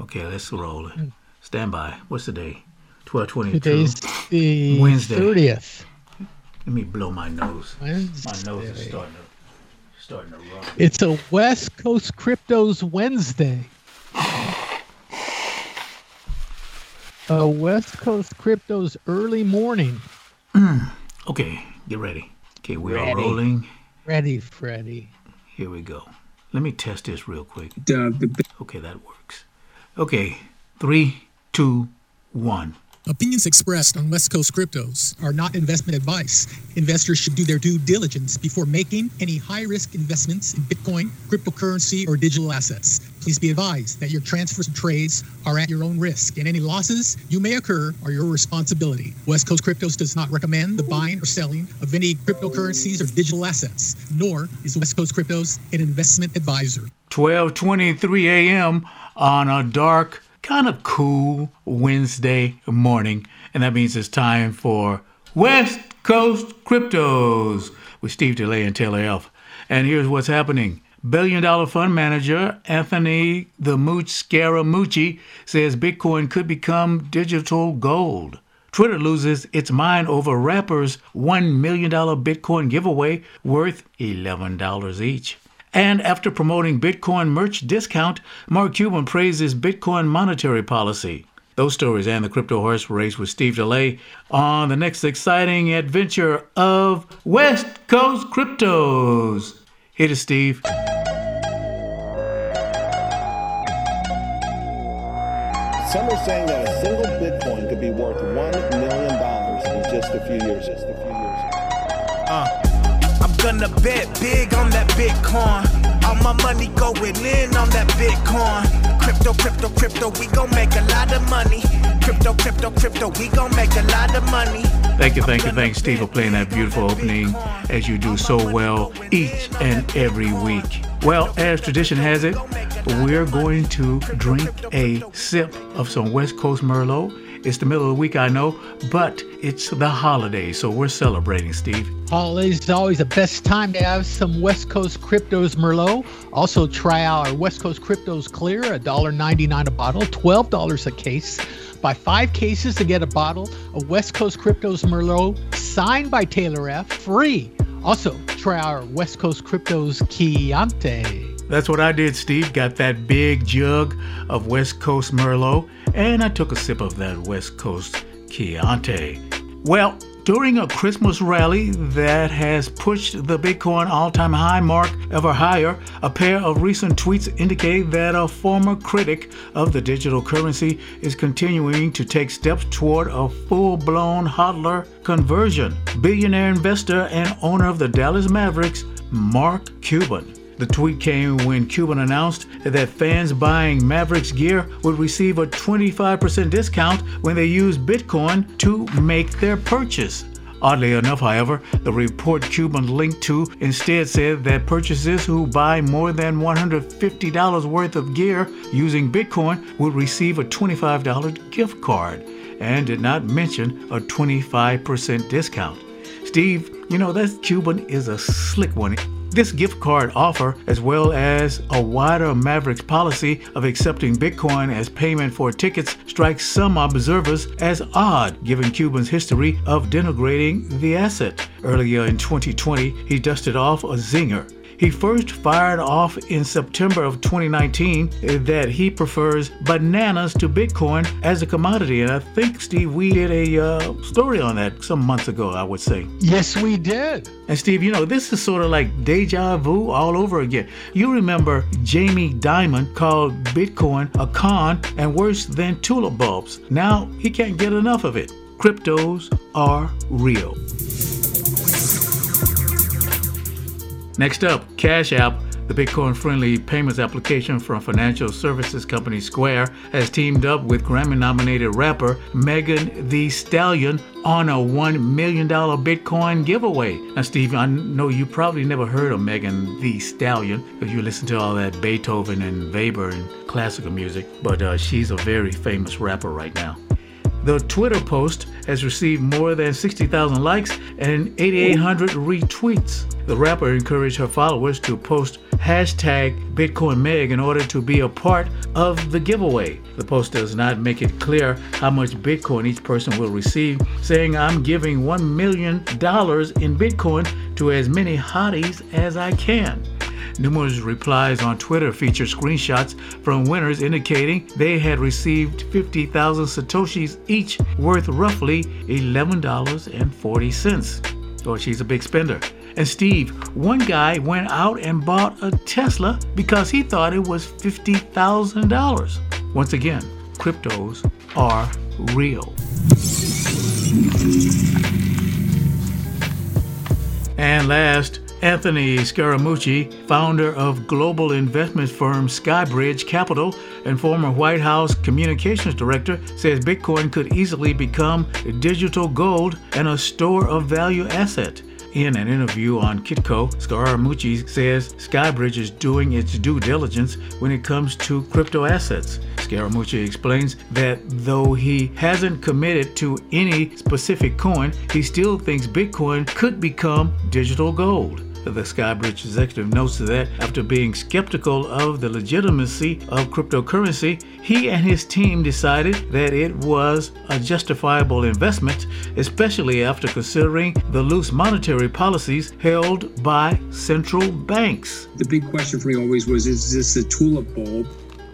Okay, let's roll it. Stand by. What's the day? 1222. Today's the Wednesday. 30th. Let me blow my nose. My nose is starting to starting to run. It's a West Coast Cryptos Wednesday. A West Coast Cryptos early morning. Okay, get ready. Okay, we are rolling. Ready, Freddy. Here we go. Let me test this real quick. Okay, that works. Okay, three, two, one. Opinions expressed on West Coast cryptos are not investment advice. Investors should do their due diligence before making any high risk investments in Bitcoin, cryptocurrency, or digital assets. Please be advised that your transfers and trades are at your own risk, and any losses you may occur are your responsibility. West Coast Cryptos does not recommend the buying or selling of any cryptocurrencies or digital assets, nor is West Coast Cryptos an investment advisor. 12:23 a.m. on a dark, kind of cool Wednesday morning, and that means it's time for West Coast Cryptos with Steve DeLay and Taylor Elf. And here's what's happening. Billion dollar fund manager Anthony the Mooch Scaramucci says Bitcoin could become digital gold. Twitter loses its mind over rappers' $1 million Bitcoin giveaway worth $11 each. And after promoting Bitcoin merch discount, Mark Cuban praises Bitcoin monetary policy. Those stories and the crypto horse race with Steve DeLay on the next exciting adventure of West Coast Cryptos. Hit it, Steve. Some are saying that a single Bitcoin could be worth one million dollars in just a few years. Just a few years. I'm gonna bet big on that Bitcoin. All my money going in on that Bitcoin. Crypto, crypto, crypto, we gon' make a lot of money. Crypto, crypto, crypto, we gon' make a lot of money. Thank you, thank you, thanks, Steve, for playing that beautiful opening as you do so well each and every week. Well, as tradition has it, we're going to drink a sip of some West Coast Merlot. It's the middle of the week, I know, but it's the holidays, so we're celebrating, Steve. Holidays is always the best time to have some West Coast Cryptos Merlot. Also, try our West Coast Cryptos Clear, $1.99 a bottle, $12 a case. Buy five cases to get a bottle of West Coast Cryptos Merlot signed by Taylor F. free. Also, try our West Coast Cryptos Chianti. That's what I did, Steve. Got that big jug of West Coast Merlot, and I took a sip of that West Coast Chianti. Well, during a Christmas rally that has pushed the Bitcoin all time high mark ever higher, a pair of recent tweets indicate that a former critic of the digital currency is continuing to take steps toward a full blown hodler conversion. Billionaire investor and owner of the Dallas Mavericks, Mark Cuban. The tweet came when Cuban announced that fans buying Mavericks gear would receive a 25% discount when they use Bitcoin to make their purchase. Oddly enough, however, the report Cuban linked to instead said that purchasers who buy more than $150 worth of gear using Bitcoin would receive a $25 gift card and did not mention a 25% discount. Steve, you know, that Cuban is a slick one. This gift card offer, as well as a wider Mavericks policy of accepting Bitcoin as payment for tickets, strikes some observers as odd given Cuban's history of denigrating the asset. Earlier in 2020, he dusted off a zinger. He first fired off in September of 2019 that he prefers bananas to Bitcoin as a commodity. And I think, Steve, we did a uh, story on that some months ago, I would say. Yes, we did. And Steve, you know, this is sort of like deja vu all over again. You remember Jamie Dimon called Bitcoin a con and worse than tulip bulbs. Now he can't get enough of it. Cryptos are real. Next up, Cash App, the Bitcoin friendly payments application from financial services company Square, has teamed up with Grammy nominated rapper Megan Thee Stallion on a $1 million Bitcoin giveaway. Now, Steve, I know you probably never heard of Megan Thee Stallion if you listen to all that Beethoven and Weber and classical music, but uh, she's a very famous rapper right now. The Twitter post has received more than 60,000 likes and 8,800 retweets. The rapper encouraged her followers to post hashtag Bitcoin Meg in order to be a part of the giveaway. The post does not make it clear how much Bitcoin each person will receive, saying, I'm giving $1 million in Bitcoin to as many hotties as I can. Numerous replies on Twitter feature screenshots from winners indicating they had received 50,000 Satoshis each, worth roughly $11.40. Oh, she's a big spender. And Steve, one guy went out and bought a Tesla because he thought it was $50,000. Once again, cryptos are real. And last, Anthony Scaramucci, founder of global investment firm Skybridge Capital and former White House communications director, says Bitcoin could easily become digital gold and a store of value asset. In an interview on Kitco, Scaramucci says Skybridge is doing its due diligence when it comes to crypto assets. Scaramucci explains that though he hasn't committed to any specific coin, he still thinks Bitcoin could become digital gold. The Skybridge executive notes that after being skeptical of the legitimacy of cryptocurrency, he and his team decided that it was a justifiable investment, especially after considering the loose monetary policies held by central banks. The big question for me always was is this a tulip bulb?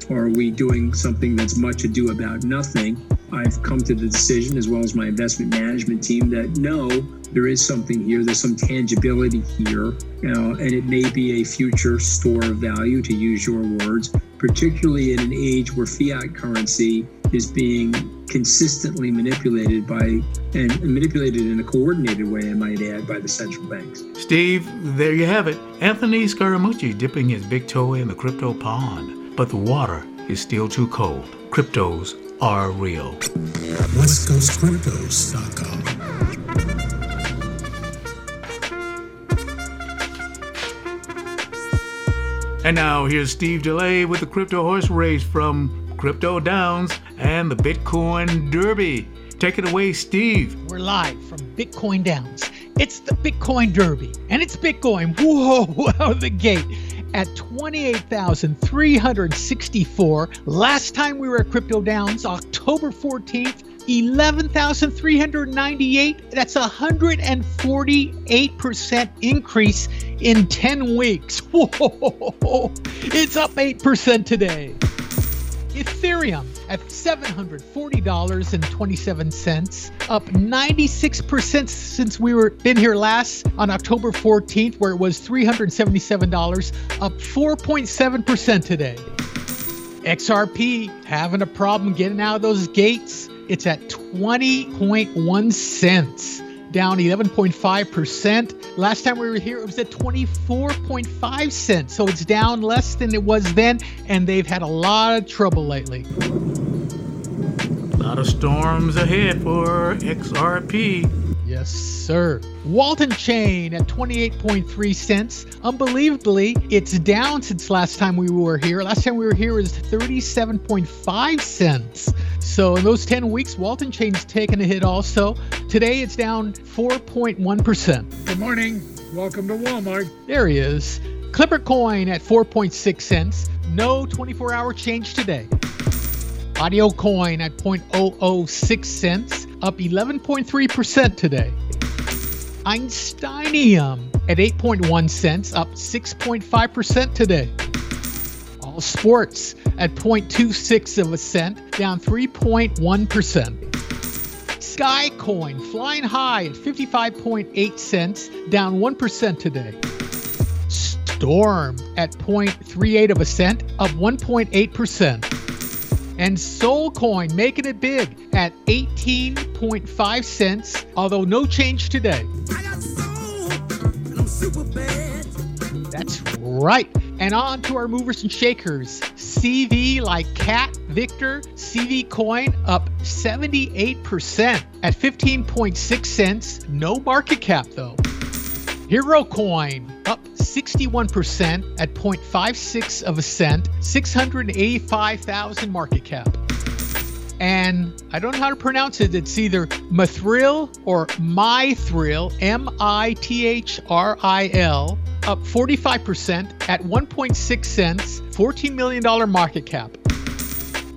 Or are we doing something that's much ado about nothing? I've come to the decision, as well as my investment management team, that no, there is something here. There's some tangibility here, know, and it may be a future store of value, to use your words, particularly in an age where fiat currency is being consistently manipulated by and manipulated in a coordinated way, I might add, by the central banks. Steve, there you have it. Anthony Scaramucci dipping his big toe in the crypto pond, but the water is still too cold. Cryptos are real. WestCoastCryptos.com. And now here's Steve DeLay with the crypto horse race from Crypto Downs and the Bitcoin Derby. Take it away, Steve. We're live from Bitcoin Downs. It's the Bitcoin Derby, and it's Bitcoin, whoa, out of the gate at 28,364. Last time we were at Crypto Downs, October 14th, 11,398. That's a 148% increase in 10 weeks. Whoa, it's up 8% today. Ethereum at $740.27, up 96% since we were been here last on October 14th, where it was $377, up 4.7% today. XRP having a problem getting out of those gates. It's at 20.1 cents, down 11.5%. Last time we were here, it was at 24.5 cents. So it's down less than it was then, and they've had a lot of trouble lately. A lot of storms ahead for XRP. Yes, sir. Walton Chain at 28.3 cents. Unbelievably, it's down since last time we were here. Last time we were here was 37.5 cents. So in those 10 weeks, Walton Chain's taken a hit also. Today it's down 4.1%. Good morning. Welcome to Walmart. There he is. Clipper Coin at 4.6 cents. No 24 hour change today. Audio Coin at 0.006 cents, up 11.3% today. Einsteinium at 8.1 cents, up 6.5% today. All Sports at 0.26 of a cent, down 3.1%. Skycoin flying high at 55.8 cents, down 1% today. Storm at 0.38 of a cent, up 1.8% and Solcoin making it big at 18.5 cents, although no change today. That's right. And on to our movers and shakers. CV like Cat Victor, CV coin up 78% at 15.6 cents. No market cap though. Hero coin 61% at 0.56 of a cent, 685,000 market cap. And I don't know how to pronounce it. It's either Mithril or Mithril, M I T H R I L, up 45% at 1.6 cents, $14 million market cap.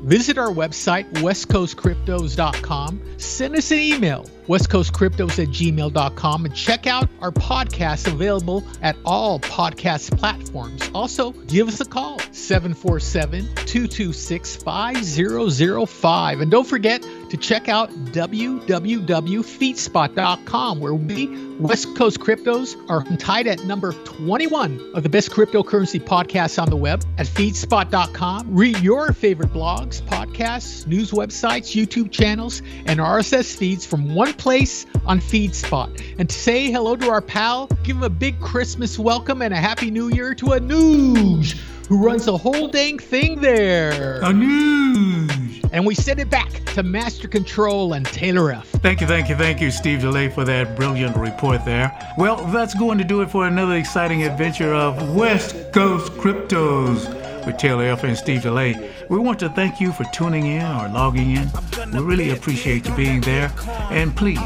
Visit our website, westcoastcryptos.com. Send us an email, westcoastcryptos at gmail.com, and check out our podcast available at all podcast platforms. Also, give us a call, 747 226 5005. And don't forget to check out www.feedspot.com, where we, West Coast Cryptos, are tied at number 21 of the best cryptocurrency podcasts on the web at feedspot.com. Read your favorite blogs, podcasts, news websites, YouTube channels, and RSS feeds from one place on FeedSpot. And to say hello to our pal, give him a big Christmas welcome and a Happy New Year to Anuj, who runs the whole dang thing there. Anuj! And we send it back to Master Control and Taylor F. Thank you, thank you, thank you, Steve DeLay, for that brilliant report there. Well, that's going to do it for another exciting adventure of West Coast Cryptos with Taylor F. and Steve DeLay. We want to thank you for tuning in or logging in. We really appreciate you being there. And please,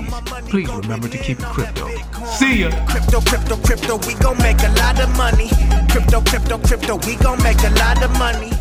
please remember to keep it crypto. See ya. Crypto, crypto, crypto, we gon' make a lot of money. Crypto, crypto, crypto, we gon' make a lot of money.